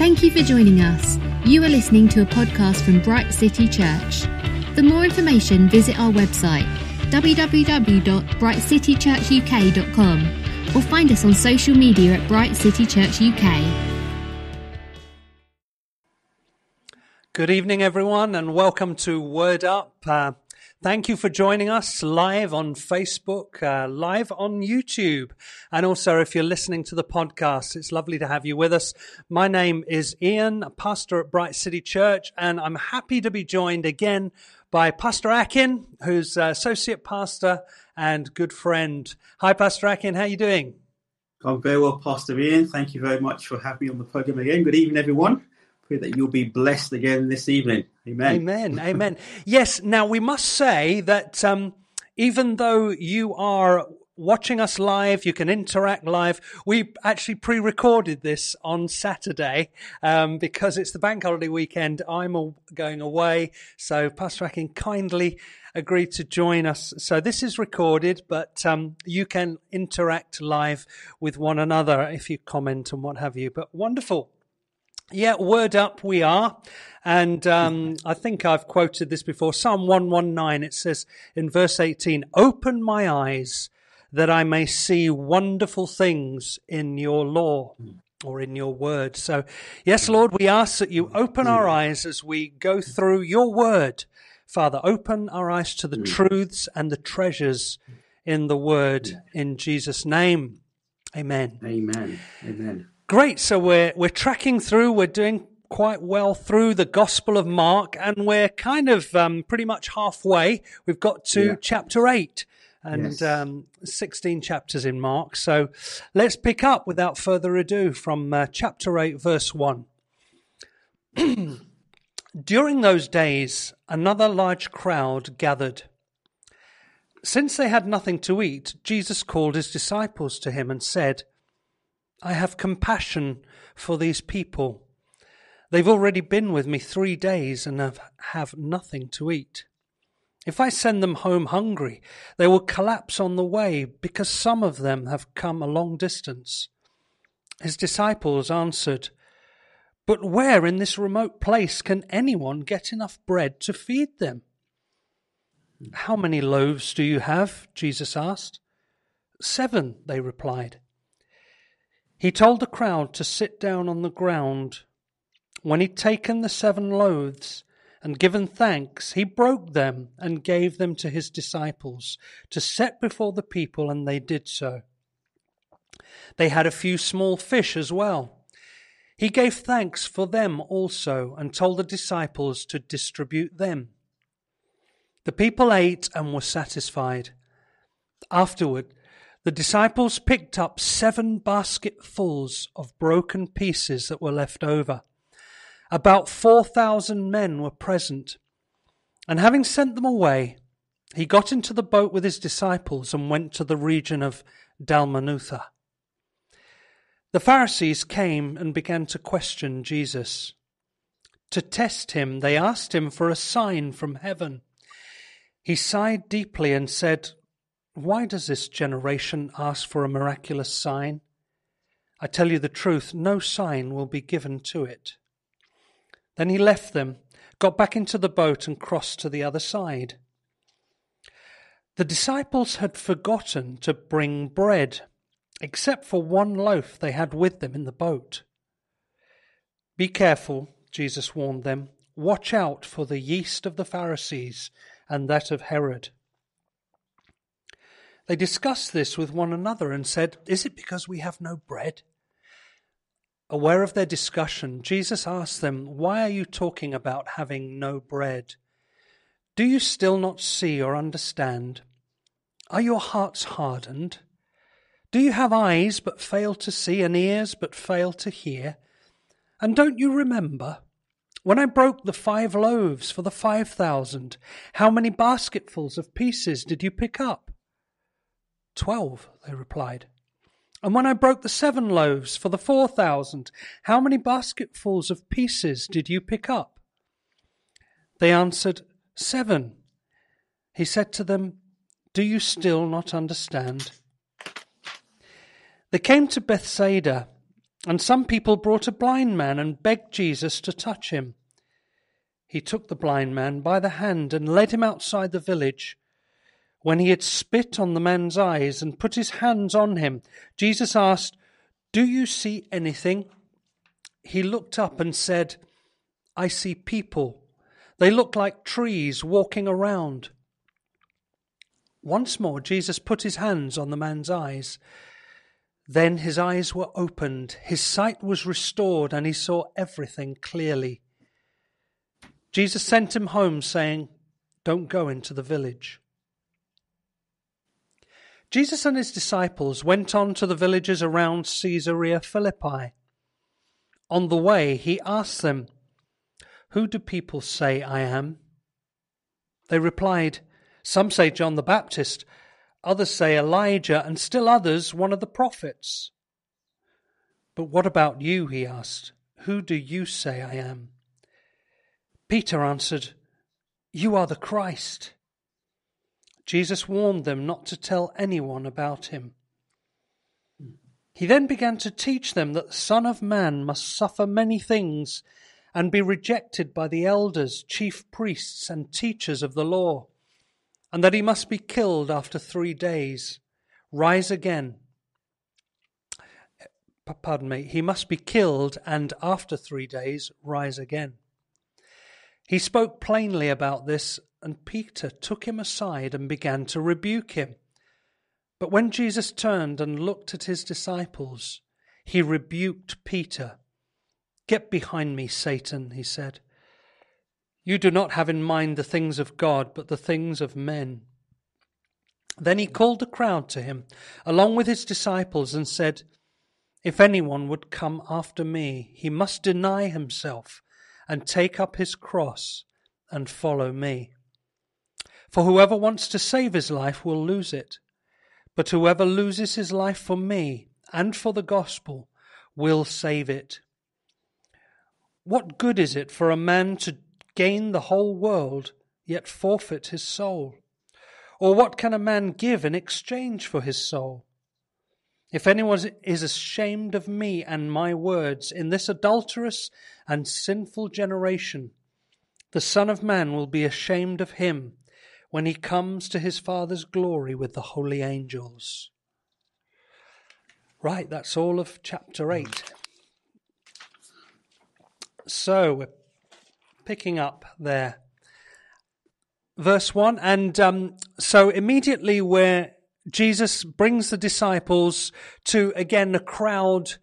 Thank you for joining us. You are listening to a podcast from Bright City Church. For more information, visit our website www.brightcitychurchuk.com or find us on social media at Bright City Church UK. Good evening, everyone, and welcome to Word Up. Uh, thank you for joining us live on Facebook, uh, live on YouTube, and also if you're listening to the podcast, it's lovely to have you with us. My name is Ian, pastor at Bright City Church, and I'm happy to be joined again by Pastor Akin, who's uh, associate pastor and good friend. Hi, Pastor Akin. How are you doing? I'm very well, Pastor Ian. Thank you very much for having me on the program again. Good evening, everyone. Pray that you'll be blessed again this evening. Amen. Amen. Amen. yes. Now we must say that um, even though you are watching us live, you can interact live. We actually pre-recorded this on Saturday um, because it's the bank holiday weekend. I'm going away, so Pastor Akin kindly agreed to join us. So this is recorded, but um, you can interact live with one another if you comment and what have you. But wonderful. Yeah, word up we are. And um, I think I've quoted this before. Psalm 119, it says in verse 18, Open my eyes that I may see wonderful things in your law or in your word. So, yes, Lord, we ask that you open our eyes as we go through your word. Father, open our eyes to the truths and the treasures in the word in Jesus' name. Amen. Amen. Amen. Great. So we're, we're tracking through. We're doing quite well through the Gospel of Mark, and we're kind of um, pretty much halfway. We've got to yeah. chapter 8 and yes. um, 16 chapters in Mark. So let's pick up without further ado from uh, chapter 8, verse 1. During those days, another large crowd gathered. Since they had nothing to eat, Jesus called his disciples to him and said, I have compassion for these people. They've already been with me three days and have, have nothing to eat. If I send them home hungry, they will collapse on the way because some of them have come a long distance. His disciples answered, But where in this remote place can anyone get enough bread to feed them? How many loaves do you have? Jesus asked. Seven, they replied. He told the crowd to sit down on the ground. When he'd taken the seven loaves, and given thanks, he broke them and gave them to his disciples to set before the people, and they did so. They had a few small fish as well. He gave thanks for them also and told the disciples to distribute them. The people ate and were satisfied. Afterward, the disciples picked up seven basketfuls of broken pieces that were left over. About 4,000 men were present. And having sent them away, he got into the boat with his disciples and went to the region of Dalmanutha. The Pharisees came and began to question Jesus. To test him, they asked him for a sign from heaven. He sighed deeply and said, Why does this generation ask for a miraculous sign? I tell you the truth, no sign will be given to it. Then he left them, got back into the boat, and crossed to the other side. The disciples had forgotten to bring bread, except for one loaf they had with them in the boat. Be careful, Jesus warned them. Watch out for the yeast of the Pharisees and that of Herod. They discussed this with one another and said, Is it because we have no bread? Aware of their discussion, Jesus asked them, Why are you talking about having no bread? Do you still not see or understand? Are your hearts hardened? Do you have eyes but fail to see and ears but fail to hear? And don't you remember? When I broke the five loaves for the five thousand, how many basketfuls of pieces did you pick up? Twelve, they replied. And when I broke the seven loaves for the four thousand, how many basketfuls of pieces did you pick up? They answered, Seven. He said to them, Do you still not understand? They came to Bethsaida, And some people brought a blind man and begged Jesus to touch him. He took the blind man by the hand and led him outside the village. When he had spit on the man's eyes and put his hands on him, Jesus asked, Do you see anything? He looked up and said, I see people. They look like trees walking around. Once more, Jesus put his hands on the man's eyes. Then his eyes were opened, his sight was restored, and he saw everything clearly. Jesus sent him home, saying, Don't go into the village. Jesus and his disciples went on to the villages around Caesarea Philippi. On the way, he asked them, Who do people say I am? They replied, Some say John the Baptist, others say Elijah, and still others one of the prophets. But what about you? He asked. Who do you say I am? Peter answered, You are the Christ. Jesus warned them not to tell anyone about him. He then began to teach them that the Son of Man must suffer many things and be rejected by the elders, chief priests, and teachers of the law, and that he must be killed after three days, rise again. Pardon me, he must be killed and after three days rise again. He spoke plainly about this and Peter took him aside and began to rebuke him. But when Jesus turned and looked at his disciples, he rebuked Peter. Get behind me, Satan, he said. You do not have in mind the things of God, but the things of men. Then he called the crowd to him, along with his disciples, and said, If anyone would come after me, he must deny himself and take up his cross and follow me. For whoever wants to save his life will lose it, but whoever loses his life for me and for the gospel will save it. What good is it for a man to gain the whole world yet forfeit his soul? Or what can a man give in exchange for his soul? If anyone is ashamed of me and my words in this adulterous and sinful generation, the Son of Man will be ashamed of him when he comes to his Father's glory with the holy angels. Right, that's all of chapter 8. So we're picking up there. Verse 1. And um, so immediately where Jesus brings the disciples to again a crowd,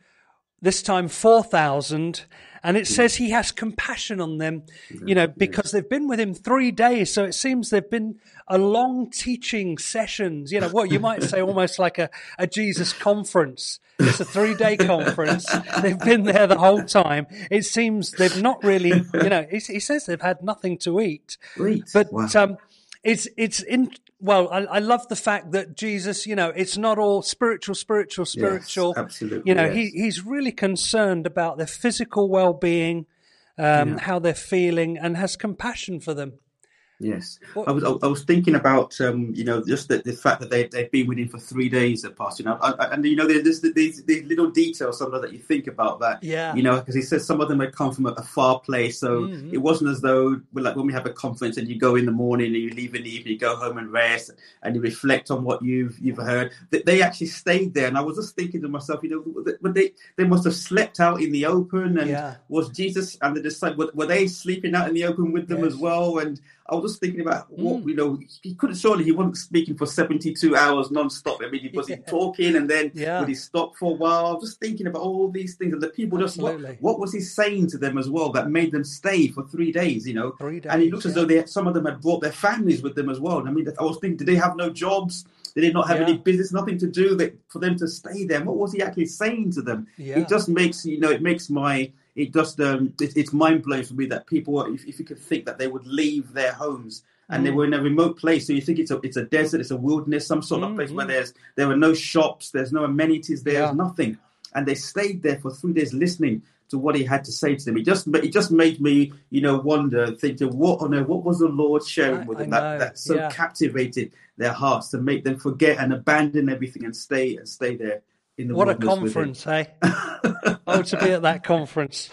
this time 4,000, and it says he has compassion on them, you know, because they've been with him three days. So it seems they've been a long teaching sessions, you know, what you might say almost like a, a Jesus conference. It's a three day conference. They've been there the whole time. It seems they've not really, you know, he, he says they've had nothing to eat. But, wow. um, it's, it's in, well, I, I, love the fact that Jesus, you know, it's not all spiritual, spiritual, spiritual. Yes, absolutely. You know, yes. he, he's really concerned about their physical well being, um, yeah. how they're feeling, and has compassion for them. Yes, I was I was thinking about um, you know just the, the fact that they they've been with him for three days at past, you know, and, you know there's these these little details some of that you think about that, yeah, you know, because he says some of them had come from a, a far place, so mm-hmm. it wasn't as though like when we have a conference and you go in the morning and you leave in the evening, you go home and rest and you reflect on what you've you've heard. They actually stayed there, and I was just thinking to myself, you know, but they they must have slept out in the open, and yeah. was Jesus and the disciples were, were, they sleeping out in the open with them yes. as well, and I was just thinking about what mm. you know. He couldn't surely he wasn't speaking for seventy two hours non-stop. I mean, he was yeah. he talking and then yeah. would he stop for a while? I was just thinking about all these things and the people just what, what, was he saying to them as well that made them stay for three days? You know, days, and it looks yeah. as though they some of them had brought their families with them as well. I mean, I was thinking, did they have no jobs? Did they not have any business? Nothing to do that for them to stay there. What was he actually saying to them? It just makes you know it makes my it just um, it, it's mind blowing for me that people, if, if you could think that they would leave their homes and mm. they were in a remote place. So you think it's a it's a desert, it's a wilderness, some sort of mm, place where mm. there's there were no shops, there's no amenities, there's yeah. nothing, and they stayed there for three days listening to what he had to say to them. It just it just made me you know wonder, thinking what on earth, what was the Lord sharing with them that, that so yeah. captivated their hearts to make them forget and abandon everything and stay and stay there in the what a conference, hey? oh, to be at that conference.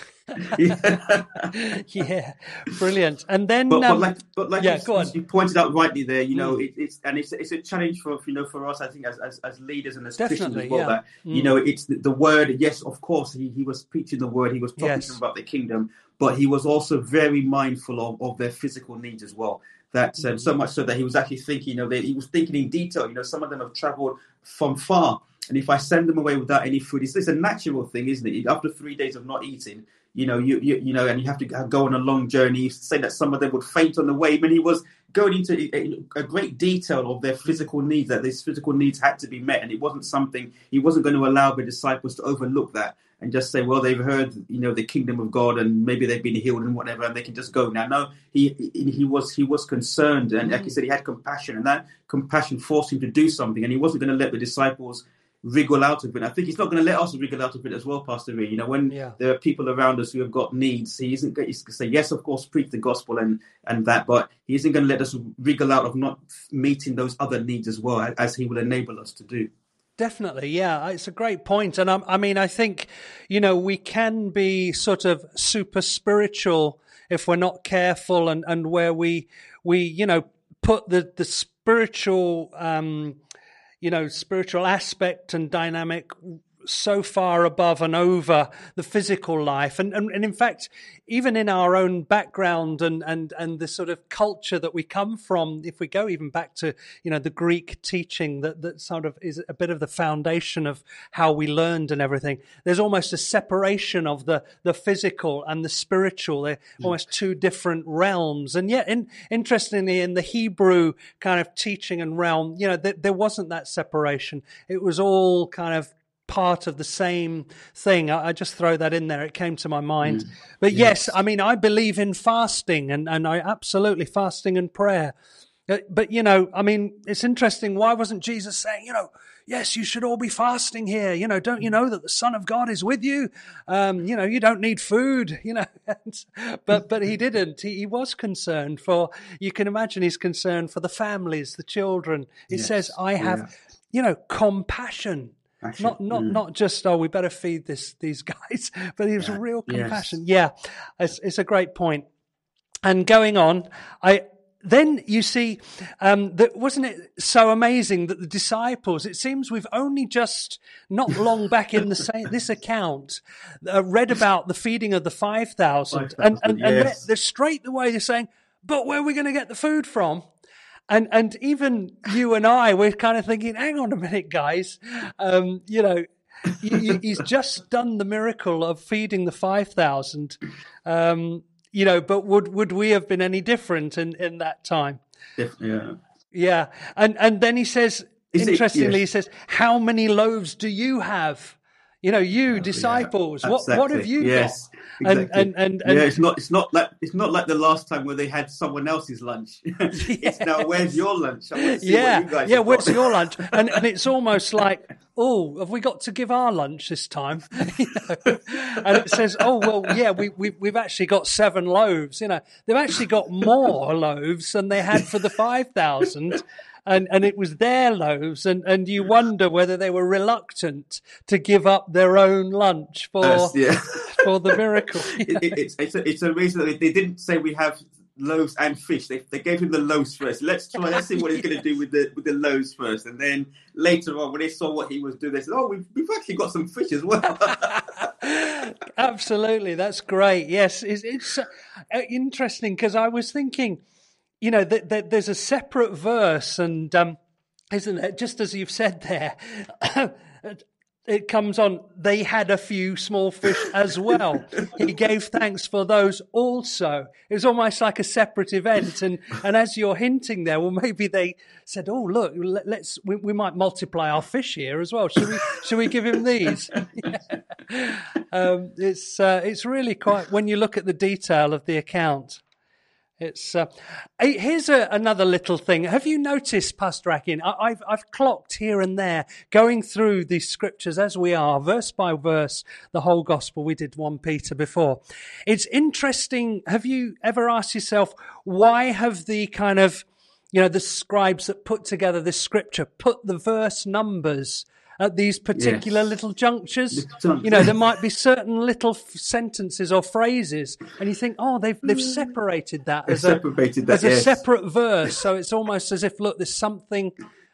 yeah. yeah, brilliant. And then, but, um, but like, but like yeah, you, you pointed out rightly there, you know, Mm. it, it's and it's it's a challenge for you know for us, I think, as as, as leaders and as Definitely, Christians as well. yeah. That you Mm. know, it's the, the word. Yes, of course, he, he was preaching the word. He was talking Yes. about the kingdom, but he was also very mindful of, of their physical needs as well. That um, so much so that he was actually thinking, you know, that he was thinking in detail. You know, some of them have travelled from far, and if I send them away without any food, it's, it's a natural thing, isn't it? After three days of not eating, you know, you, you you know, and you have to go on a long journey. Say that some of them would faint on the way, I mean, he was going into a, a great detail of their physical needs. That these physical needs had to be met, and it wasn't something he wasn't going to allow the disciples to overlook that and just say, well, they've heard, you know, the kingdom of God, and maybe they've been healed and whatever, and they can just go now. No, he he he was he was concerned, and like he mm. said, he had compassion, and that compassion forced him to do something, and he wasn't going to let the disciples wriggle out of it. I think he's not going to let us wriggle out of it as well, Pastor Ree. You know, when Yeah. there are people around us who have got needs, he isn't going to say, yes, of course, preach the gospel and and that, but he isn't going to let us wriggle out of not meeting those other needs as well, as he will enable us to do. Definitely, yeah, it's a great point, and I, I mean, I think you know we can be sort of super spiritual if we're not careful, and and where we we you know put the the spiritual um, you know spiritual aspect and dynamic so far above and over the physical life. And, and and in fact even in our own background and and and the sort of culture that we come from if we go even back to you know the greek teaching that that sort of is a bit of the foundation of how we learned and everything there's almost a separation of the the physical and the spiritual. They're mm. almost two different realms. And yet in, interestingly in the hebrew kind of teaching and realm you know there, there wasn't that separation. It was all kind of part of the same thing. I, I just throw that in there. It came to my mind. But yes. I mean, I believe in fasting and, and I absolutely fasting and prayer. Uh, But, you know, I mean, it's interesting. Why wasn't Jesus saying, you know, yes, you should all be fasting here. You know, don't you know that the Son of God is with you? Um, you know, you don't need food, you know. But, but he didn't. He, he was concerned for, you can imagine he's concerned for the families, the children. He Yes. says, I have, Yeah. you know, compassion Not not mm. not just oh we better feed this these guys but it was Yeah. real Yes. compassion yeah it's, it's a great point. and going on i then you see um, that wasn't it so amazing that the disciples it seems we've only just not long back in the this account uh, read about the feeding of the 5000 and, and, and they're, yes. they're straight away they're saying but where are we going to get the food from and and even you and I, we're kind of thinking, hang on a minute, guys, um, you know, he- he- he's just done the miracle of feeding the five thousand, um, you know, but would would we have been any different in in that time? Yeah. Yeah, and and then he says, Is it- interestingly, yes. he says, how many loaves do you have? You know, you disciples, what what have you yes, got? And- Exactly. and- and- and- yeah, it's not it's not like it's not like the last time where they had someone else's lunch. it's now where's your lunch? I want to see yeah, what you guys yeah. Where's got. your lunch? And and it's almost like, oh, have we got to give our lunch this time? You know? And it says, oh well, yeah, we we we've actually got seven loaves. You know, they've actually got more loaves than they had for the five thousand. And, and it was their loaves, and, and you wonder whether they were reluctant to give up their own lunch for Yes, yeah. for the miracle. it, it, it's it's a, it's a reason that they, they didn't say we have loaves and fish. They, they gave him the loaves first. Let's try. Let's see what he's going to do with the with the loaves first, and then later on, when they saw what he was doing, they said, "Oh, we've, we've actually got some fish as well." Absolutely, that's great. Yes, it's, it's uh, interesting because I was thinking, you know, that, that there's a separate verse, and um, isn't it? Just as you've said there, it comes on. They had a few small fish as well. he gave thanks for those also. It was almost like a separate event, and and as you're hinting there, well, maybe they said, "Oh, look, let, let's we, we might multiply our fish here as well. Should we? should we give him these?" um, it's uh, it's really quite when you look at the detail of the account. It's uh, here's a, another little thing. Have you noticed, Pastor Akin? I, I've I've clocked here and there, going through these scriptures as we are, verse by verse, the whole gospel. We did one Peter before. It's interesting. Have you ever asked yourself why have the kind of you know the scribes that put together this scripture put the verse numbers at these particular yes. little junctures. You know, there might be certain little f- sentences or phrases, and you think, oh, they've they've separated that they've as separated a that, as yes. a separate verse. So it's almost as if, look, there's something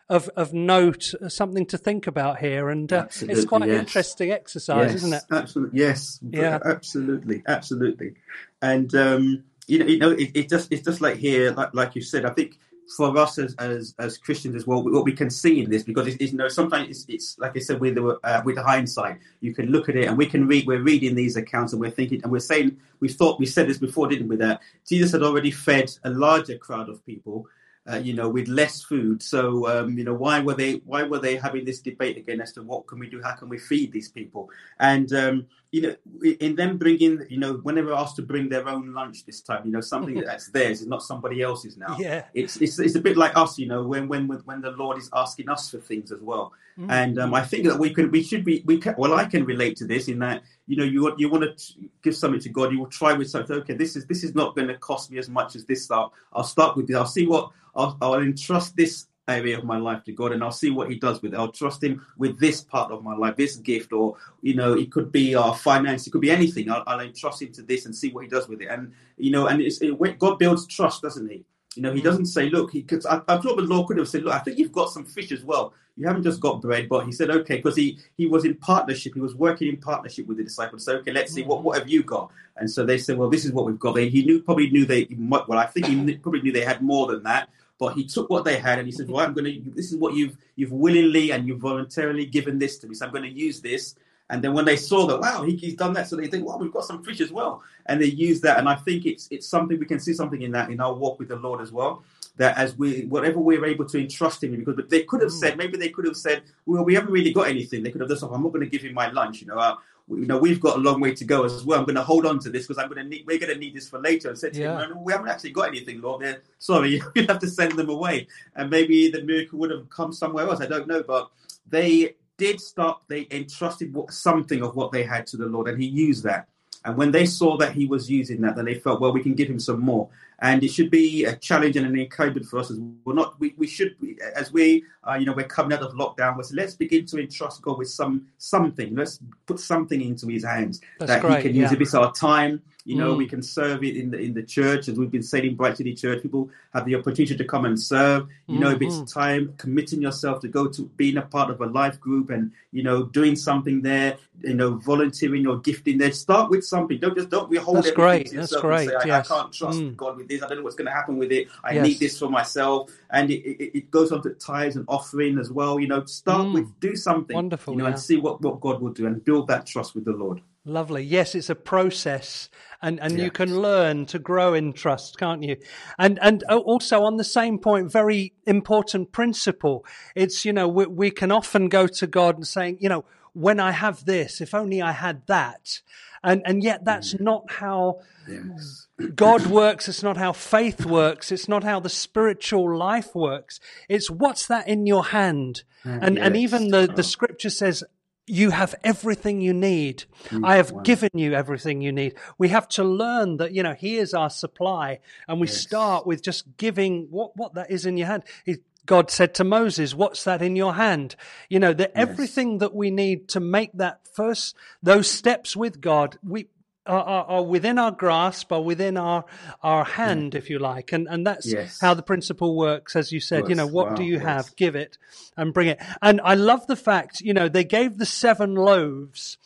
of, of note, something to think about here, and uh, it's quite yes. an interesting exercise, yes, isn't it? Absolutely, yes, yeah, absolutely, absolutely, and um, you know, you know, it, it, just it's just like here, like, like you said, I think for us as, as, as Christians as well, what we can see in this because it's, it's you know sometimes it's, it's, like I said with the uh, with the hindsight, you can look at it and we can read. We're reading these accounts and we're thinking and we're saying we thought we said this before, didn't we? That Jesus had already fed a larger crowd of people uh, you know, with less food. So, um, you know, why were they why were they having this debate again as to what can we do? How can we feed these people? And um, you know, in them bringing, you know, whenever asked to bring their own lunch this time, you know, something that's theirs is not somebody else's now. Yeah, it's it's it's a bit like us, you know, when when when the Lord is asking us for things as well. Mm-hmm. And um, I think that we could we should be we can, well, I can relate to this in that you know you you want to give something to God, you will try with something. Okay, this is this is not going to cost me as much as this. I'll, I'll start with this. I'll see what I'll, I'll entrust this area of my life to God and I'll see what he does with it. I'll trust him with this part of my life, this gift, or, you know, it could be our finance, it could be anything. I'll, I'll entrust him to this and see what he does with it. And, you know, and it's, it, God builds trust, doesn't he? You know, he mm. doesn't say, look, he could, I, I thought the Lord could have said, look, I think you've got some fish as well. You haven't just got bread, but he said, okay, because he, he was in partnership. He was working in partnership with the disciples. So, okay, let's see, what, mm. what have you got? And so they said, well, this is what we've got. He knew, probably knew they, might. well, I think he probably knew they had more than that. But he took what they had and he said, "Well, I'm going to. This is what you've you've willingly and you've voluntarily given this to me. So I'm going to use this." And then when they saw that, wow, he, he's done that, so they think, "Well, we've got some fish as well," and they use that. And I think it's it's something we can see something in that in our walk with the Lord as well. That as we whatever we're able to entrust him, because they could have said maybe they could have said, "Well, we haven't really got anything." They could have just, "I'm not going to give him my lunch," you know. Uh, you know, we've got a long way to go as well. I'm going to hold on to this because I'm going to need, we're going to need this for later. And said to yeah. him, no, we haven't actually got anything, Lord. They're, sorry, you have to send them away. And maybe the miracle would have come somewhere else. I don't know. But they did stop, they entrusted something of what they had to the Lord, and He used that. And when they saw that He was using that, then they felt, well, we can give Him some more and it should be a challenge and an encouragement for us as well. Not we, we should as we uh, you know we're coming out of lockdown. Was let's begin to entrust God with some something. Let's put something into His hands That's that great, He can yeah. use. If it's our time, you know, mm. we can serve it in the in the church, as we've been saying in Bright City Church. People have the opportunity to come and serve. You mm-hmm. know, if it's mm-hmm. time, committing yourself to go to being a part of a life group and you know doing something there. You know, volunteering or gifting there. Start with something. Don't just don't hold. That's great. That's great. Say, I, yes. I, can't trust mm. God with this. I don't know what's going to happen with it. I yes. need this for myself. And it, it, it, goes on to tithes and offering as well. You know, start mm. with do something. Wonderful. You know, yeah. and see what what God will do and build that trust with the Lord. Lovely. Yes, it's a process, and, and you can learn to grow in trust, can't you? And and also on the same point, very important principle. It's you know we, we can often go to God and saying, you know, when I have this, if only I had that, and and yet that's mm. not how yes. God works. It's not how faith works. It's not how the spiritual life works. It's what's that in your hand, mm, and yes. and even the the scripture says you have everything you need. Mm, I have wow. given you everything you need. We have to learn that, you know, He is our supply. And we yes. start with just giving what, what that is in your hand. He, God said to Moses, what's that in your hand? You know, that yes. everything that we need to make that first, those steps with God, we, are, are, are, within our grasp, are within our our hand, yeah. if you like, and and that's yes. how the principle works. As you said, you know, what wow, do you yes. have? Give it and bring it. And I love the fact, you know, they gave the seven loaves.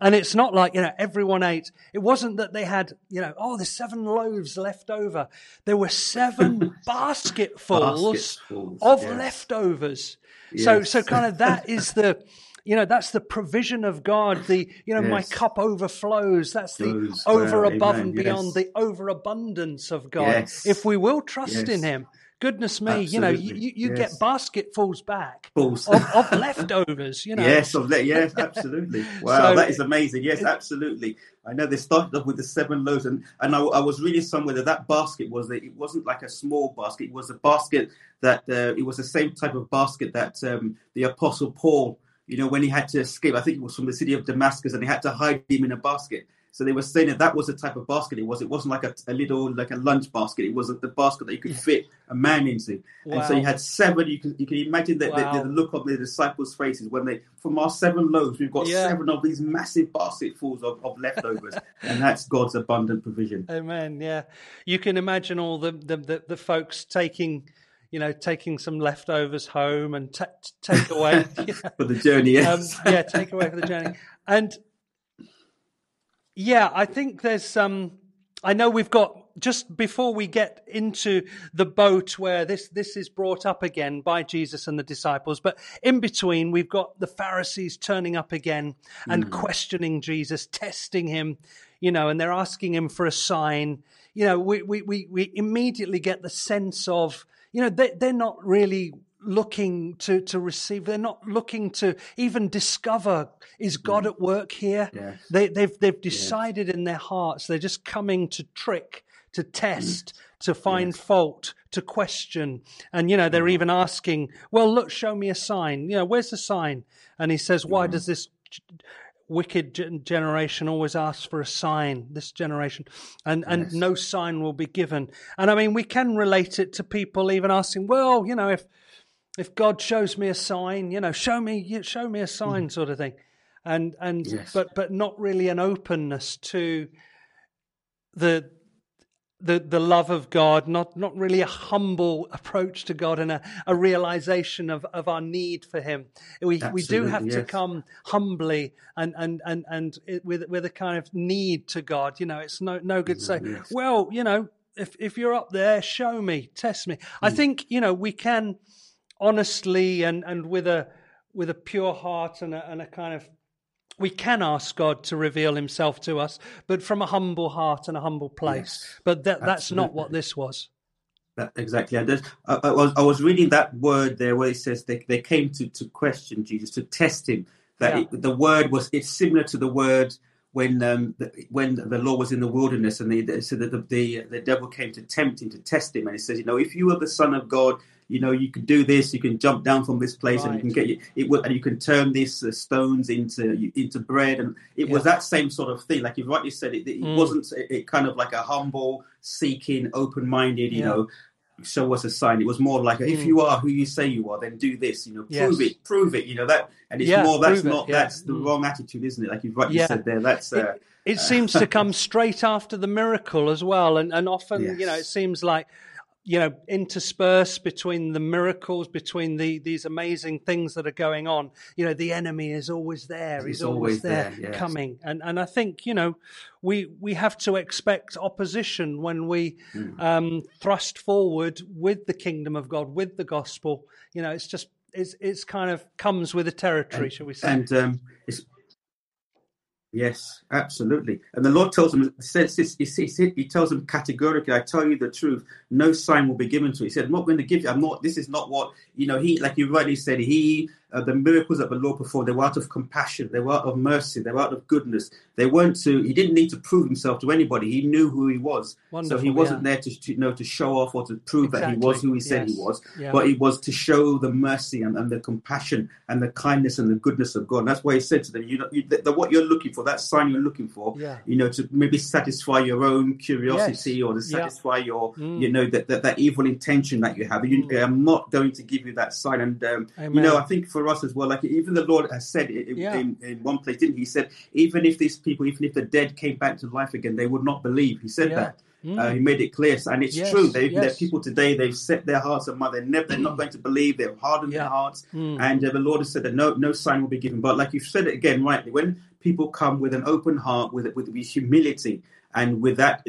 And it's not like, you know, everyone ate. It wasn't that they had, you know, oh, there's seven loaves left over. There were seven basketfuls, basketfuls of yes. leftovers. So, so kind of that is the, you know, that's the provision of God. The, you know, yes. my cup overflows. That's the over, above, and beyond, yes. the overabundance of God. Yes. If we will trust in Him, goodness me, Absolutely. you know, you, you yes. get basketfuls back of, of, leftovers, you know. Yes, of le- yes, absolutely. Wow, so, that is amazing. Yes, absolutely. I know they started off with the seven loaves, and, and I, I was reading somewhere that that basket was that it wasn't like a small basket. It was a basket that uh, it was the same type of basket that um, the Apostle Paul you know, when he had to escape, I think it was from the city of Damascus, and they had to hide him in a basket. So they were saying that that was the type of basket it was. It wasn't like a, a little like a lunch basket. It was the basket that you could fit a man into. Wow. And so you had seven. You can you can imagine the, wow. the, the, look on the disciples' faces when they from our seven loaves we've got yeah. seven of these massive basketfuls of, of leftovers, and that's God's abundant provision. Amen. Yeah, you can imagine all the the, the, the folks taking you know, taking some leftovers home and t- take away for the journey. Yes. Um, yeah, take away for the journey. And yeah, I think there's some. Um, I know we've got just before we get into the boat where this this is brought up again by Jesus and the disciples, but in between we've got the Pharisees turning up again and mm. questioning Jesus, testing him, you know, and they're asking him for a sign. You know, we we we, we immediately get the sense of you know, they, they're not really looking to, to receive. They're not looking to even discover is God at work here. Yes. They, have they've, they've decided yes. in their hearts. They're just coming to trick, to test, mm. to find yes. fault, to question. And you know they're mm. even asking, "Well, look, show me a sign. You know, where's the sign?" And he says, "Why mm. does this?" Wicked generation always asks for a sign this generation and and yes. no sign will be given and i mean we can relate it to people even asking well you know if if god shows me a sign you know show me show me a sign mm. sort of thing and and yes. but but not really an openness to the the, the love of God, not, not really a humble approach to God and a, a realization of, of our need for Him. We, we do have yes. to come humbly and, and, and, and with, with a kind of need to God. You know, it's no, no good saying, yes. well, you know, if, if you're up there, show me, test me. Mm. I think, you know, we can honestly and, and with a, with a pure heart and a, and a kind of we can ask God to reveal himself to us, but from a humble heart and a humble place. Yes, but that, that's not what this was. That, exactly. I, I, I, was, I was reading that word there where it says they, they came to, to question Jesus, to test him. That yeah. it, the word was, it's similar to the word when um, the, when the Lord was in the wilderness and they, they said that the, the, the devil came to tempt him, to test him. And he says, you know, if you are the son of God, you know, you can do this, you can jump down from this place, right. and you can get you, it, and you can turn these uh, stones into into bread, and it yeah. was that same sort of thing. Like you rightly said, it, it mm. wasn't it, it, kind of like a humble, seeking, open-minded, you yeah. know. Show us a sign. It was more like, mm. if you are who you say you are, then do this. You know, prove yes. it, prove it. You know that, and it's yeah, more. That's not. That's the mm. wrong attitude, isn't it? Like you've rightly said there. That's. Uh, it, seems to come straight after the miracle as well, and and often, yes. you know, it seems like you know, interspersed between the miracles, between the these amazing things that are going on. You know, the enemy is always there. He's, He's always, always, there, there yes. coming. And and I think you know, we we have to expect opposition when we mm. um, thrust forward with the kingdom of God, with the gospel. You know, it's just it's it's kind of comes with the territory, and, shall we say? And um, Yes, absolutely. And the Lord tells him, says this, he, he, he tells him categorically, I tell you the truth, no sign will be given to you. He said, I'm not going to give you, I'm not, this is not what, you know, he, like you rightly said, he uh, the miracles that the Lord performed, they were out of compassion, they were out of mercy, they were out of goodness. They weren't to. He didn't need to prove himself to anybody. He knew who he was, Wonderful, so he wasn't yeah. there to, to, you know to show off or to prove exactly. that he was who he said yes. he was. Yeah. But it was to show the mercy and, and, the compassion and the kindness and the goodness of God. And that's why he said to them, "You know, you, the, the, what you're looking for, that sign you're looking for, yeah. you know, to maybe satisfy your own curiosity yes. or to satisfy your, mm. you know, that, that, that evil intention that you have. You, mm. I'm not going to give you that sign. And um, you know, I think for us as well, like even the Lord has said in, yeah. in, in, one place, didn't he? He said, even if these people, even if the dead came back to life again, they would not believe. He said yeah. that. Mm. Uh, he made it clear, and it's yes, true. They, yes. There people today. They've set their hearts on mind. They're never. They're not mm. going to believe. They've hardened yeah. their hearts, mm. and uh, the Lord has said that no, no sign will be given. But like you've said it again, rightly, when people come with an open heart, with with, with humility, and with that,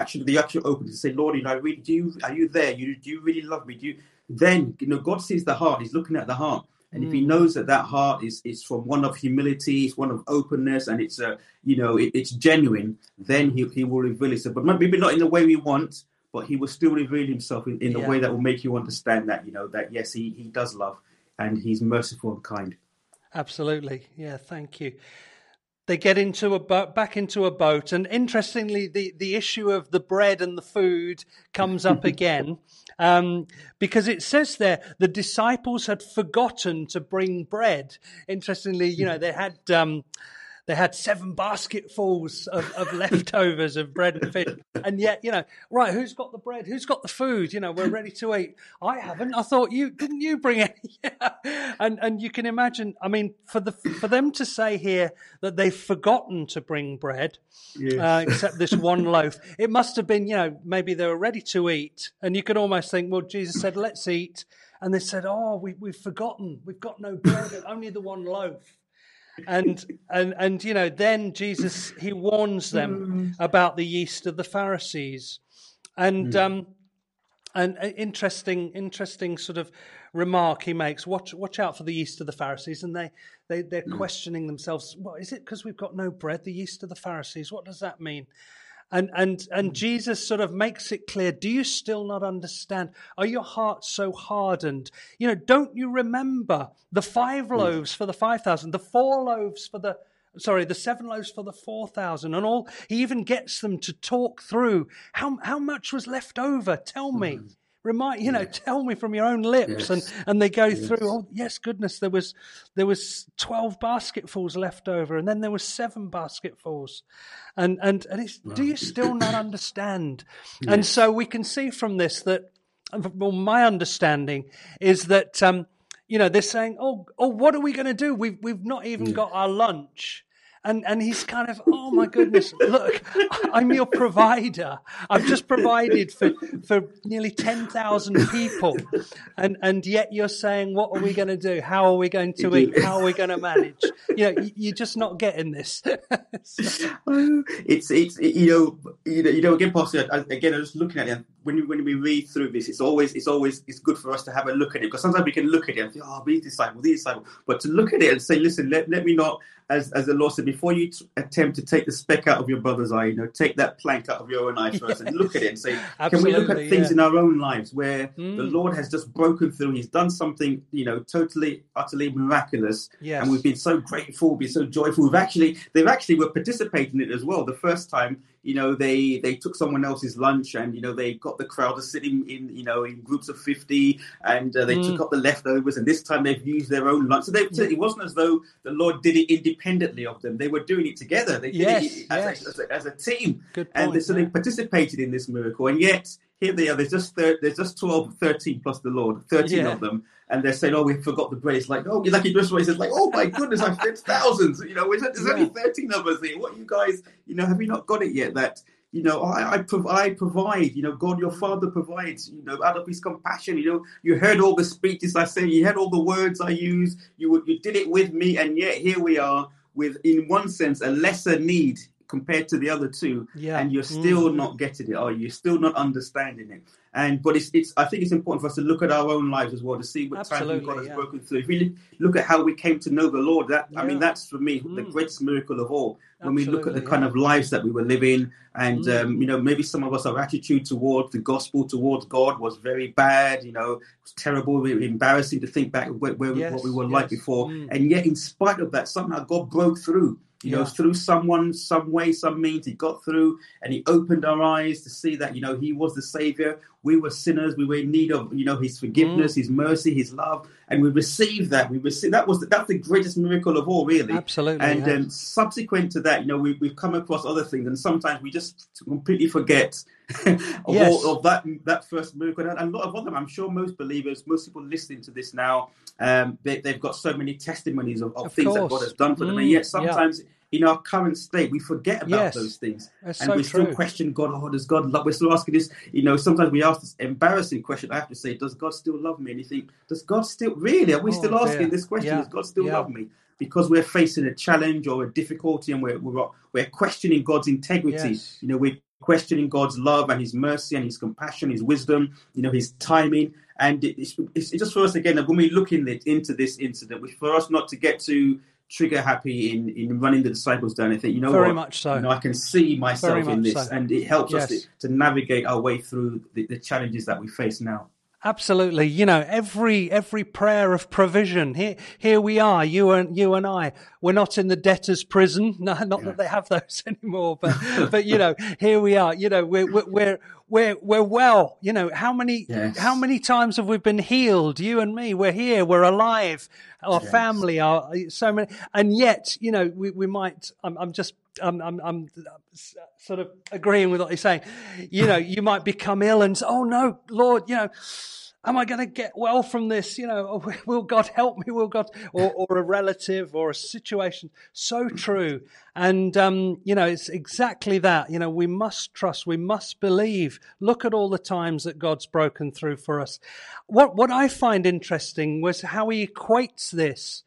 actually, the actual open to say, Lord, you know, really do. You, are you there? You do you really love me? Do you? Then you know, God sees the heart. He's looking at the heart. And mm. if he mm. knows that that heart is, is from one of humility, it's one of openness, and it's a you know it, it's genuine, then he he will reveal himself. But maybe not in the way we want, but he will still reveal himself in, in the yeah. way that will make you understand that you know that yes, he he does love, and he's merciful and kind. Absolutely, yeah. Thank you they get into a boat, back into a boat, and interestingly, the, the issue of the bread and the food comes up again, um, because it says there the disciples had forgotten to bring bread. Interestingly, you know they had um, they had seven basketfuls of, of leftovers of bread and fish. And yet, you know, right, who's got the bread? Who's got the food? You know, we're ready to eat. I haven't. I thought you didn't you bring it? yeah. And and you can imagine, I mean, for the for them to say here that they've forgotten to bring bread, yes. uh, except this one loaf, it must have been, you know, maybe they were ready to eat. And you could almost think, well, Jesus said, let's eat. And they said, oh, we, we've forgotten. We've got no bread, only the one loaf and and and you know then jesus he warns them mm. about the yeast of the pharisees and mm. um and interesting interesting sort of remark he makes watch watch out for the yeast of the pharisees and they they they're mm. questioning themselves well is it because we've got no bread the yeast of the pharisees what does that mean and, and, and hmm. Jesus sort of makes it clear do you still not understand? Are your hearts so hardened? You know, don't you remember the five hmm. loaves for the 5,000, the four loaves for the, sorry, the seven loaves for the 4,000 and all? He even gets them to talk through how, how much was left over? Tell me. Mm remind you know tell me from your own lips yes. and and they go yes. through oh yes goodness there was there was 12 basketfuls left over and then there was seven basketfuls and and and it's, wow. do you still not understand yes. and so we can see from this that well my understanding is that um you know they're saying oh oh what are we going to do we've we've not even got our lunch and and he's kind of oh my goodness look i'm your provider. I've just provided for for nearly 10,000 people. And and yet you're saying what are we going to do? How are we going to eat? How are we going to manage? You know you're just not getting this. It's it's you know you know you know again possibly again i was looking at it when when we read through this it's always it's always it's good for us to have a look at it because sometimes we can look at it and think oh these disciple these disciple. But to look at it and say listen let, let me not as as the Lord said, before you t- attempt to take the speck out of your brother's eye, you know, take that plank out of your own eye first and look at it and say, can we look at things yeah. in our own lives where mm. the Lord has just broken through? He's done something, you know, totally, utterly miraculous, yes. and we've been so grateful, been so joyful. We've actually, they've actually were participating in it as well. The first time you know they they took someone else's lunch and you know they got the crowd to sitting in you know in groups of 50 and uh, they mm. took up the leftovers and this time they've used their own lunch so they, it wasn't as though the lord did it independently of them they were doing it together they did yes, it as, yes. a, as, a, as, a, team Good point, and so yeah. they participated in this miracle and yet here they are there's just thir- there's just 12 13 plus the lord 13 yeah. of them and they're saying, "Oh, we forgot the bread." It's like, "Oh, like he just says, like, oh my goodness, I've fed thousands. You know, there's, there's yeah. only thirteen of us here. What you guys, you know, have you not got it yet? That you know, I, I, prov- I provide, you know, God your Father provides, you know, out of his compassion, you know, you heard all the speeches I say, you heard all the words I use, you, you did it with me, and yet here we are with, in one sense, a lesser need compared to the other two, yeah. and you're still mm. not getting it, or you're still not understanding it. And but it's it's I think it's important for us to look at our own lives as well to see what Absolutely, times God has yeah. broken through. If we look at how we came to know the Lord, that yeah. I mean that's for me mm. the greatest miracle of all. When Absolutely, we look at the kind of lives that we were living, and mm. um, you know maybe some of us our attitude towards the gospel towards God was very bad. You know, terrible, embarrassing to think back where, where yes, what we were yes. like before. Mm. And yet, in spite of that, somehow God broke through you yeah. know, through someone, some way, some means, he got through and he opened our eyes to see that, you know, he was the savior. We were sinners. We were in need of, you know, his forgiveness, mm. his mercy, his love. And we received that. We received that was the, that's the greatest miracle of all, really. Absolutely. And um, subsequent to that, you know, we, we've come across other things, and sometimes we just completely forget of, yes. all, of that that first miracle. And a lot of them, I'm sure most believers, most people listening to this now, um, they, have got so many testimonies of, of, of things course. that God has done for them, and mm, yet sometimes. Yeah in our current state, we forget about yes, those things, and so we still question God. Oh, does God love? We're still asking this. You know, sometimes we ask this embarrassing question. I have to say, does God still love me? And you think, does God still really? Are we oh, still asking dear. this question? Yeah. Does God still yeah. love me? Because we're facing a challenge or a difficulty, and we're we're, we're questioning God's integrity. Yes. You know, we're questioning God's love and His mercy and His compassion, His wisdom. You know, His timing. And it's, it's, just for us again when we look in it, into this incident, which for us not to get to trigger happy in, in running the disciples down. I think you know very what? much so. You know, I can see myself in this, so. and it helps yes. us to, to, navigate our way through the, the, challenges that we face now. Absolutely. You know, every, every prayer of provision. Here, here we are, you and, you and I. We're not in the debtor's prison. No, not yeah. that they have those anymore, but, but, you know, here we are. You know, we're, we're, we're, we're well. You know, how many, yes. how many times have we been healed? You and me, we're here, we're alive. Our yes. family are so many. And yet, you know, we, we might, I'm, I'm just I'm, I'm, I'm, sort of agreeing with what you're saying. You know, you might become ill and say, oh no, Lord, you know, am I going to get well from this? You know, will God help me? Will God, or, or a relative or a situation? So true. And, um, you know, it's exactly that. You know, we must trust, we must believe. Look at all the times that God's broken through for us. What, what I find interesting was how he equates this.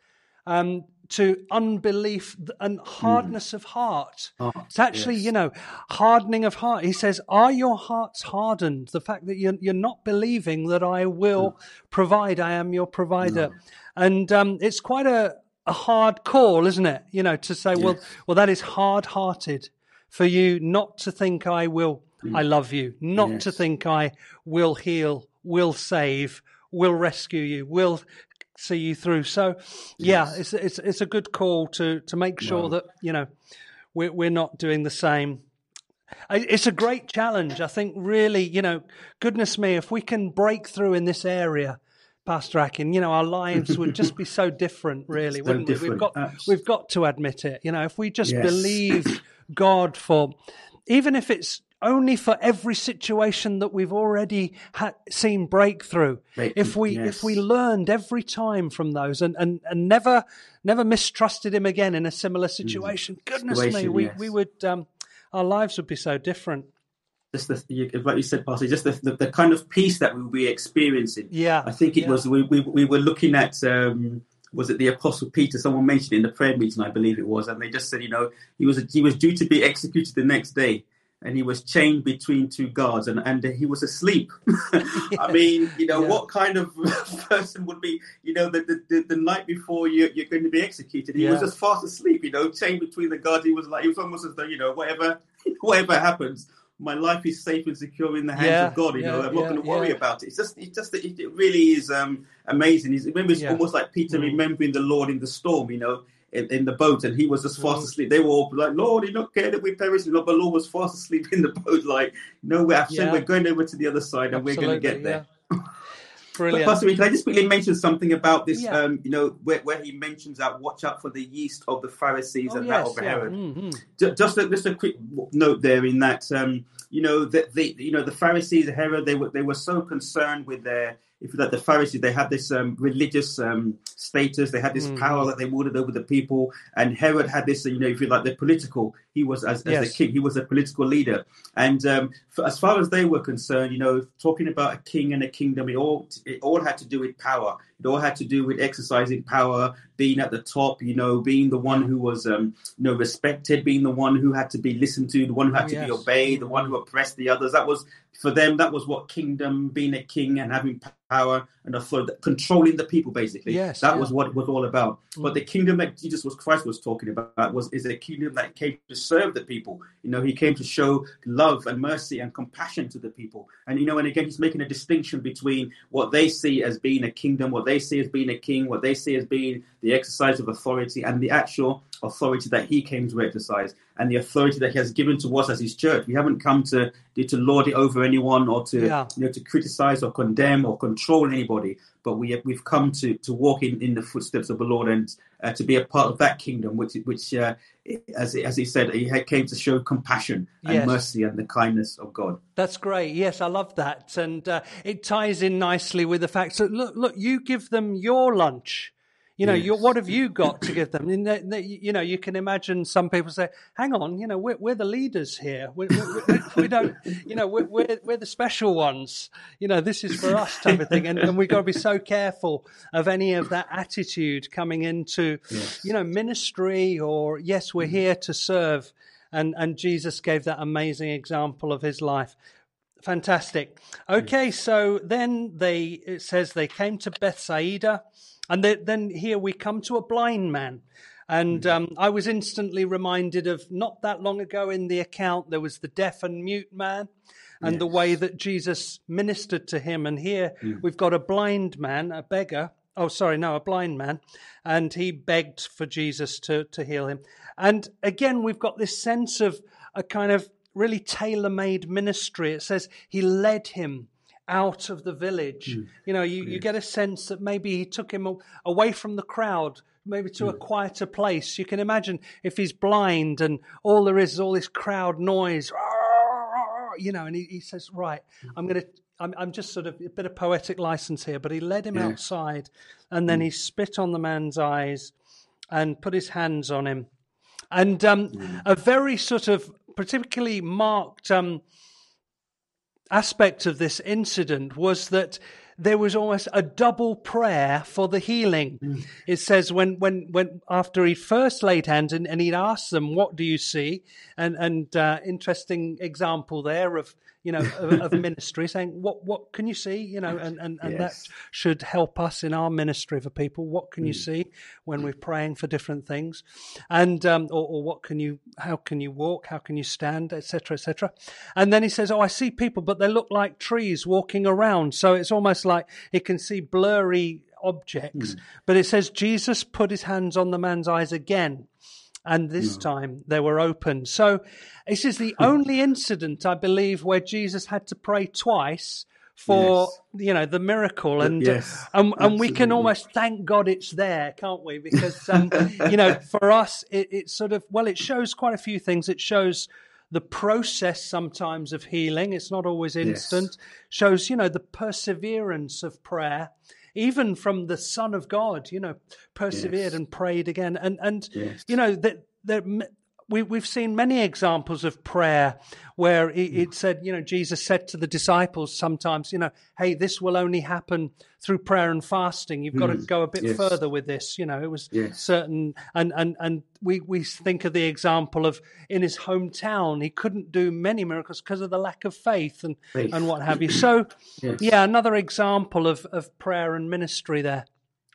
Um, to unbelief and hardness mm. of heart. Oh, it's actually, yes. you know, hardening of heart. He says, Are your hearts hardened? The fact that you're, you're not believing that I will mm. provide, I am your provider. No. And um, it's quite a, a hard call, isn't it? You know, to say, yes. well, well, that is hard hearted for you not to think I will, mm. I love you, not yes. to think I will heal, will save, will rescue you, will see you through. So, yeah, yes. it's it's it's a good call to to make sure wow. that you know we're we're not doing the same. It's a great challenge. I think really, you know, goodness me, if we can break through in this area, Pastor Akin, you know, our lives would just be so different, really, so wouldn't different. we? We've got Absolutely. we've got to admit it. You know, if we just yes. believe God for even if it's only for every situation that we've already ha- seen breakthrough. Break, if we yes. if we learned every time from those and, and, and never never mistrusted him again in a similar mm. situation, mm. goodness situation, me, we, yes. we would um, our lives would be so different. Just the, like you said, Pastor, just the, the, the, kind of peace that we'll be experiencing. Yeah, I think it yeah. was we, we we were looking at. Um, was it the Apostle Peter? Someone mentioned in the prayer meeting, I believe it was, and they just said, you know, he was he was due to be executed the next day, and he was chained between two guards and, and he was asleep. I mean, you know, yeah. what kind of person would be, you know, the, the, the night before you're, you're, going to be executed? He yeah. was just fast asleep, you know, chained between the guards. He was like, he was almost as though, you know, whatever, whatever happens, my life is safe and secure in the hands yeah, of God. You yeah, know, I'm not going to worry about it. It's just, it's just, it really is um, amazing. It's, remember, it's almost like Peter mm. remembering the Lord in the storm. You know, in, in, the boat and he was just fast mm. asleep. They were all like, Lord, you not care that we perish. Lord, but Lord was fast asleep in the boat, like, no, we're, yeah. we're going over to the other side and Absolutely, we're going to get there. Yeah. Brilliant. But Pastor, can I just quickly mention something about this? Yeah. Um, you know, where, where, he mentions that watch out for the yeast of the Pharisees oh, and yes, that of Herod. Mm-hmm. Just, a, just a quick note there in that, um, you know, that the you know the Pharisees, Herod, they were they were so concerned with their if you like the Pharisees, they had this um, religious um, status, they had this mm. power that they wielded over the people, and Herod had this, you know, if you like the political, he was as, as yes. the king, he was a political leader, and um, for, as far as they were concerned, you know, talking about a king and a kingdom, it all it all had to do with power. It all had to do with exercising power, being at the top, you know, being the one who was, um, you know, respected, being the one who had to be listened to, the one who had oh, to yes. be obeyed, the one who oppressed the others. That was for them. That was what kingdom, being a king and having power and authority, controlling the people. Basically, yes, that yeah. was what it was all about. Mm. But the kingdom that Jesus was Christ was talking about was is a kingdom that came to serve the people. You know, he came to show love and mercy and compassion to the people. And you know, and again, he's making a distinction between what they see as being a kingdom, what they see as being a king, what they see as being the exercise of authority, and the actual authority that he came to exercise, and the authority that he has given to us as his church. We haven't come to to lord it over anyone or to yeah. you know to criticize or condemn or control anybody, but we we've come to to walk in, in the footsteps of the Lord and uh, to be a part of that kingdom, which which uh, as as he said, he came to show compassion and yes. mercy and the kindness of God. That's great. Yes, I love that, and uh, it ties in nicely with the fact that look, look, you give them your lunch you know, yes. what have you got to give them? you know, you can imagine some people say, "Hang on, you know, we're, we're the leaders here. We, we, we don't, you know, we're, we're, we're the special ones. You know, this is for us type of thing." And, and we've got to be so careful of any of that attitude coming into, yes. you know, ministry or yes, we're mm-hmm. here to serve. And and Jesus gave that amazing example of his life. Fantastic. Okay, so then they it says they came to Bethsaida and then here we come to a blind man. And mm. um, I was instantly reminded of not that long ago in the account, there was the deaf and mute man and yes. the way that Jesus ministered to him. And here mm. we've got a blind man, a beggar. Oh, sorry, no, a blind man. And he begged for Jesus to, to heal him. And again, we've got this sense of a kind of really tailor made ministry. It says he led him out of the village. Mm. You know, you, you get a sense that maybe he took him away from the crowd, maybe to mm. a quieter place. You can imagine if he's blind and all there is is all this crowd noise, you know, and he, he says, Right, hmm. I'm going to. I'm, I'm, just sort of a bit of poetic license here, but he led him yeah. outside and then mm. he spit on the man's eyes and put his hands on him. And um, hmm. a very sort of particularly marked um, aspect of this incident was that there was almost a double prayer for the healing. Mm. It says when, when, when after he first laid hands and, and he'd asked them, "What do you see?" and and uh, interesting example there of you know, of, of, ministry, saying what what can you see, you know, and and, and yes. that should help us in our ministry for people. What can mm. you see when we're praying for different things, and um, or, or, what can you, how can you walk, how can you stand, etc., etc. And then he says, oh, I see people, but they look like trees walking around. So it's almost like he can see blurry objects. Mm. But it says Jesus put his hands on the man's eyes again and this no. time they were open. So this is the only incident, I believe, where Jesus had to pray twice for yes. you know the miracle and yes, and, and we can almost thank god it's there can't we because um, you know for us it, it sort of well it shows quite a few things it shows the process sometimes of healing it's not always instant yes. shows you know the perseverance of prayer even from the Son of God, you know, persevered yes. and prayed again. And, and yes. you know, that, that we, we've seen many examples of prayer where it, it, said, you know, Jesus said to the disciples sometimes, you know, hey, this will only happen through prayer and fasting. You've got mm. to go a bit yes. further with this. You know, it was yes. certain, and, and, and we, we think of the example of in his hometown, he couldn't do many miracles because of the lack of faith and, faith. and what have you. So, yes. yeah, another example of, of prayer and ministry there.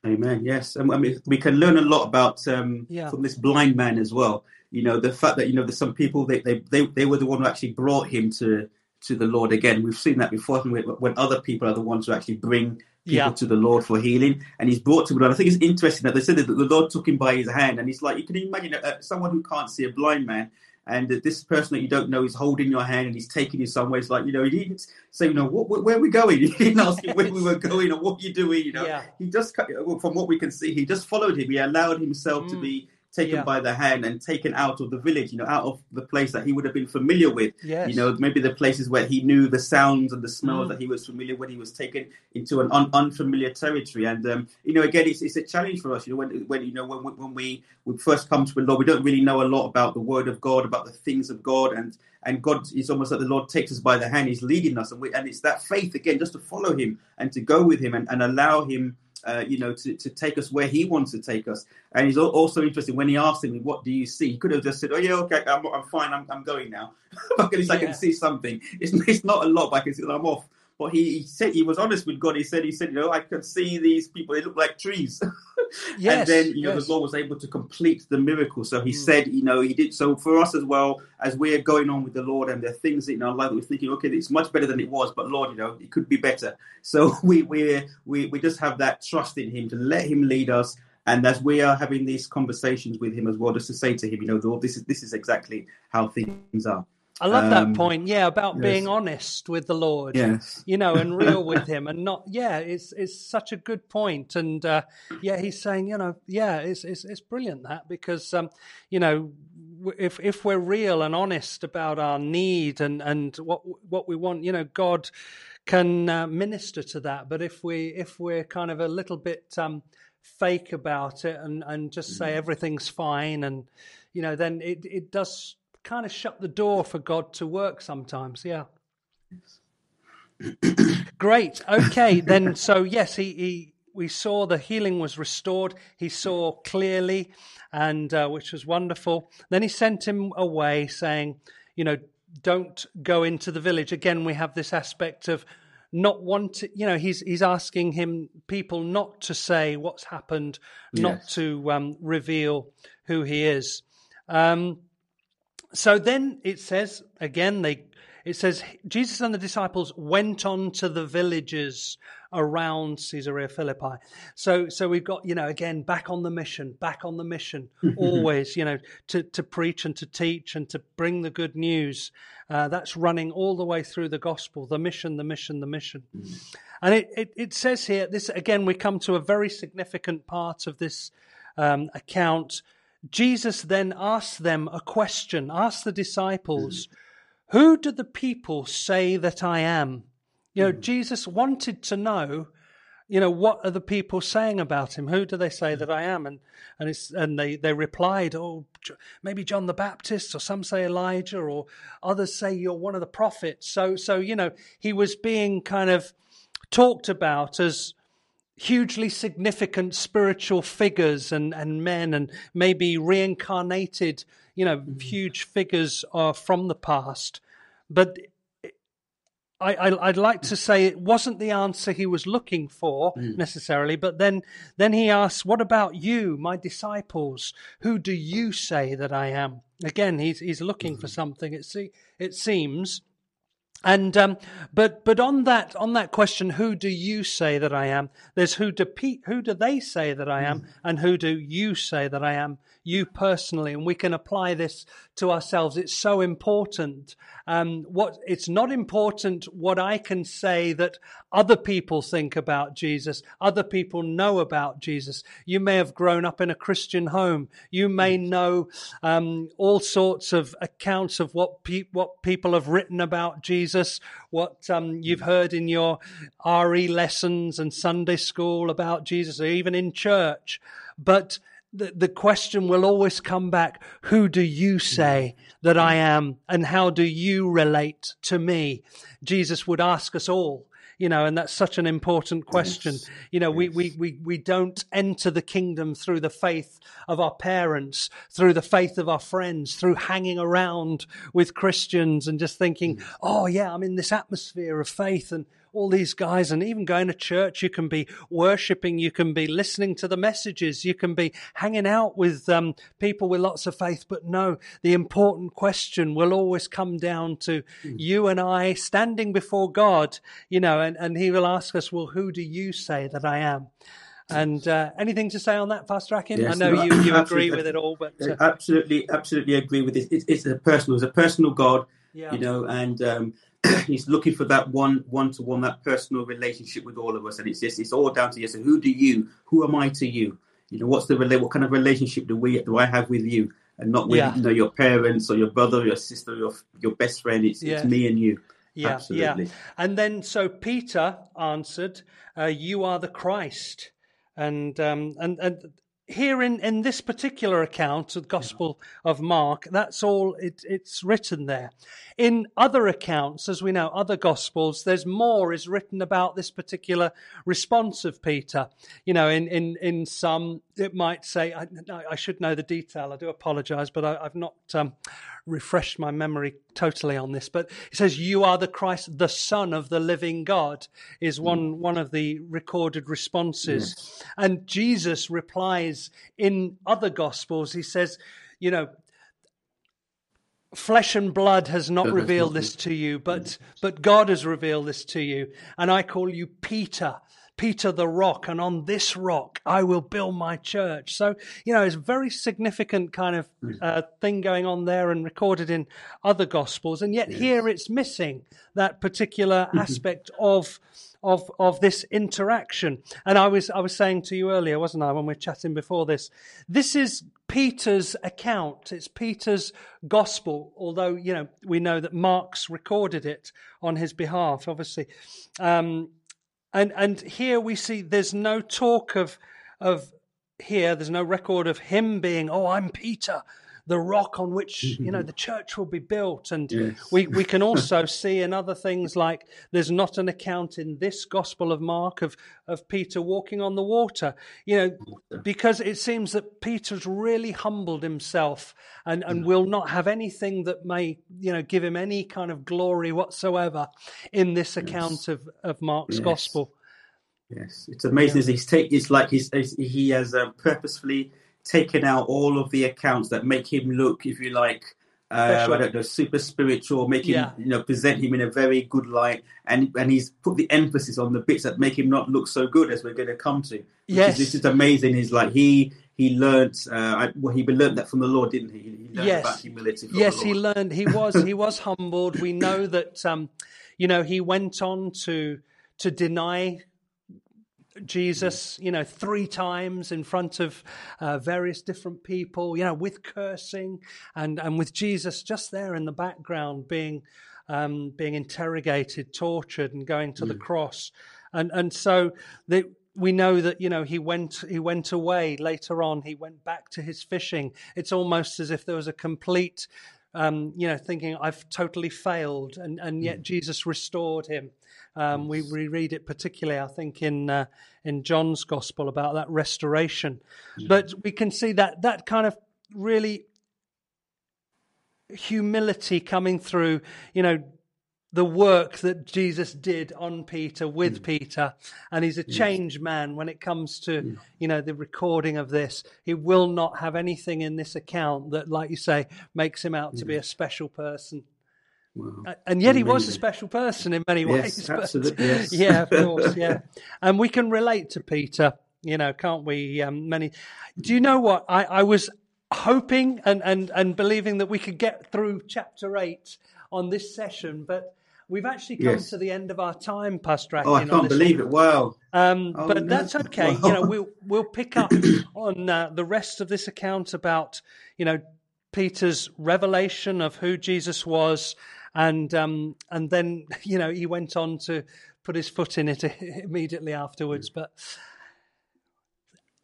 Amen. Yes, and I mean, we can learn a lot about um, yeah. from this blind man as well you know the fact that you know there's some people they they they, they were the one who actually brought him to to the Lord again. We've seen that before when other people are the ones who actually bring people yeah. to the Lord for healing, and he's brought to the Lord. I think it's interesting that they said that the Lord took him by his hand, and he's like you can imagine uh, someone who can't see a blind man. And this person that you don't know is holding your hand and he's taking you somewhere. It's like, you know, he didn't say, you know, what, where are we going? He didn't ask you where we were going or what are you're doing, you know. Yeah. He just, from what we can see, he just followed him. He allowed himself mm. to be taken yeah. by the hand and taken out of the village, you know, out of the place that he would have been familiar with. Yes. You know, maybe the places where he knew the sounds and the smells mm. that he was familiar with. He was taken into an un- unfamiliar territory. And, um, you know, again, it's, it's a challenge for us, you know, when, when you know, when, when we, we first come to the Lord, we don't really know a lot about the word of God, about the things of God. And, and God is almost like the Lord takes us by the hand. He's leading us. And, we, and it's that faith, again, just to follow him and to go with him and, and allow him uh, you know, to, to take us where he wants to take us. And he's also interesting when he asked him, "What do you see?" He could have just said, "Oh yeah, okay, I'm, I'm fine. I'm, I'm going now. at least yeah. I can see something. It's, it's not a lot, but I can see that I'm off." But he, he, said he was honest with God. He said, "He said, you know, I can see these people. They look like trees." yes, and then you know the Lord was able to complete the miracle. So he mm. said, you know, he did. So for us as well, as we're going on with the Lord, and there are things in our life that we're thinking, okay, it's much better than it was, but Lord, you know, it could be better. So we we we we just have that trust in Him to let Him lead us. And as we are having these conversations with him as well, just to say to him, you know, Lord, this is this is exactly how things are. I love um, that point. Yeah, about yes. being honest with the Lord. Yes, you know, and real with Him, and not. Yeah, it's it's such a good point. And uh, yeah, he's saying, you know, yeah, it's it's, it's brilliant that because um, you know, if if we're real and honest about our need and and what what we want, you know, God can uh, minister to that. But if we if we're kind of a little bit um, fake about it and and just say mm-hmm. everything's fine and you know, then it it does kind of shut the door for God to work sometimes. Yeah. Great. Okay, then. So yes, he, he we saw the healing was restored. He saw clearly, and uh, which was wonderful. Then he sent him away, saying, you know, don't go into the village. Again, we have this aspect of not wanting, you know, he's he's asking him people not to say what's happened, not to um, reveal who he is. Um, so then it says again, they it says Jesus and the disciples went on to the villages around Caesarea Philippi. So so we've got you know again back on the mission, back on the mission, always you know to to preach and to teach and to bring the good news. Uh, that's running all the way through the gospel, the mission, the mission, the mission. And it, it, it says here, this again, we come to a very significant part of this um, account. Jesus then asked them a question, asked the disciples, mm-hmm. Who do the people say that I am? You know, mm-hmm. Jesus wanted to know, you know, what are the people saying about him? Who do they say that I am? And and it's and they they replied, oh, maybe John the Baptist, or some say Elijah, or others say you're one of the prophets. So so you know, he was being kind of talked about as hugely significant spiritual figures and, and men and maybe reincarnated, you know, huge figures uh, from the past. But I, I, I'd like to say it wasn't the answer he was looking for necessarily, but then, then he asks, "What about you, my disciples? Who do you say that I am?" Again, he's he's looking for something. It se- it seems, and um, but but on that on that question, who do you say that I am? There's who do pe- who do they say that I am, and who do you say that I am? You personally, and we can apply this to ourselves. It's so important. Um, what it's not important what I can say that other people think about Jesus, other people know about Jesus. You may have grown up in a Christian home. You may know um, all sorts of accounts of what pe- what people have written about Jesus, what um, you've heard in your RE lessons and Sunday school about Jesus, or even in church. But the, the question will always come back who do you say that I am, and how do you relate to me? Jesus would ask us all you know, and that's such an important question. Yes. You know, we, we, we, we don't enter the kingdom through the faith of our parents, through the faith of our friends, through hanging around with Christians and just thinking, mm. oh, yeah, I'm in this atmosphere of faith and all these guys, and even going to church, you can be worshiping, you can be listening to the messages, you can be hanging out with um, people with lots of faith. But no, the important question will always come down to you and I standing before God, you know, and, and He will ask us, well, who do you say that I am? And uh, anything to say on that, Pastor Akin? Yes, I know no, you, you agree with it all, but uh, absolutely, absolutely agree with this. It's, it's a personal, it's a personal God, yeah, you know, and um, he's looking for that one, one to one, that personal relationship with all of us, and it's just, it's all down to you. So, who do you? Who am I to you? You know, what's the what kind of relationship do we do I have with you, and not with Yeah. you know your parents or your brother, or your sister, or your your best friend. It's Yeah. it's me and you. yeah, absolutely. yeah. And then so Peter answered, uh, "You are the Christ." And um, and and here in, in this particular account of the Gospel of Mark, that's all it, it's written there. In other accounts, as we know, other Gospels, there's more is written about this particular response of Peter. You know, in in in some it might say, I, I should know the detail. I do apologise, but I, I've not um, refreshed my memory totally on this. But it says, "You are the Christ, the Son of the Living God," is one one of the recorded responses, and Jesus replies in other Gospels. He says, "You know." Flesh and blood has not Has revealed not this to you, but but God has revealed this to you, and I call you Peter, Peter the rock, and on this rock I will build my church. So you know, it's a very significant kind of uh, thing going on there, and recorded in other gospels, and yet here it's missing that particular aspect of of of this interaction. And I was I was saying to you earlier, wasn't I, when we were chatting before this? This is Peter's account. It's Peter's gospel, although you know we know that Mark's recorded it on his behalf, obviously. Um, and and here we see there's no talk of of here. There's no record of him being, oh, I'm Peter. The rock on which you know the church will be built and Yes. we, we can also see in other things like there's not an account in this gospel of mark of, of peter walking on the water you know because it seems that peter's really humbled himself and, and will not have anything that may you know give him any kind of glory whatsoever in this account of, of mark's Yes. gospel Yes, it's amazing. as He's take. It's like he's he's- he has uh, purposefully taken out all of the accounts that make him look, if you like, uh, I don't know, super spiritual, make him Yeah. you know present him in a very good light, and and he's put the emphasis on the bits that make him not look so good, as we're going to come to. Which Yes. is, this is amazing. He's like he he learnt. Uh, well, he learned that from the Lord, didn't he? He learned Yes. about humility. Yes he learned he was he was humbled we know that um you know he went on to to deny jesus you know three times in front of uh, various different people you know with cursing and and with jesus just there in the background being um being interrogated tortured and going to the cross. And and so the we know that you know he went he went away. Later on he went back to his fishing. It's almost as if there was a complete um, you know thinking i've totally failed and and yet jesus restored him um, we reread it particularly i think in uh, in john's gospel about that restoration. But we can see that that kind of really humility coming through you know the work that Jesus did on Peter with Peter, and he's a changed man when it comes to you know the recording of this. He will not have anything in this account that, like you say, makes him out to be a special person. Wow. And yet he was a special person in many Yes, ways. but- absolutely, yes. yeah, of course, yeah. And we can relate to Peter, you know, can't we? Um, many. Do you know what? I, I was hoping and, and, and believing that we could get through chapter eight on this session, but we've actually come Yes. to the end of our time, Pastor Oh, I can't believe it! Wow. um, Oh, but no. that's okay. Wow. You know, we'll we'll pick up on uh, the rest of this account about you know Peter's revelation of who Jesus was, and um, and then you know he went on to put his foot in it immediately afterwards. But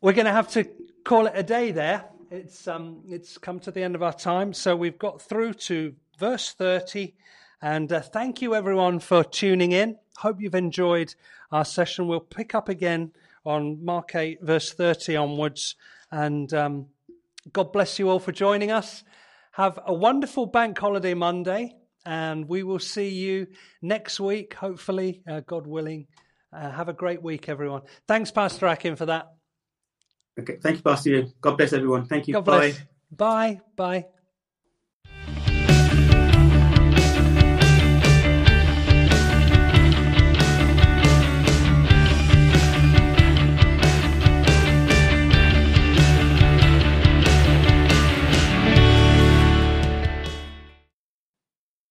we're going to have to call it a day there. It's um, it's come to the end of our time, so we've got through to verse thirty. And uh, thank you everyone for tuning in. Hope you've enjoyed our session. We'll pick up again on Mark 8, verse 30 onwards. And um, God bless you all for joining us. Have a wonderful bank holiday Monday, and we will see you next week, hopefully, uh, God willing. Uh, have a great week, everyone. Thanks, Pastor Akin, for that. Okay. Thank you, Pastor. God bless everyone. Thank you. God Bye. Bye. Bye.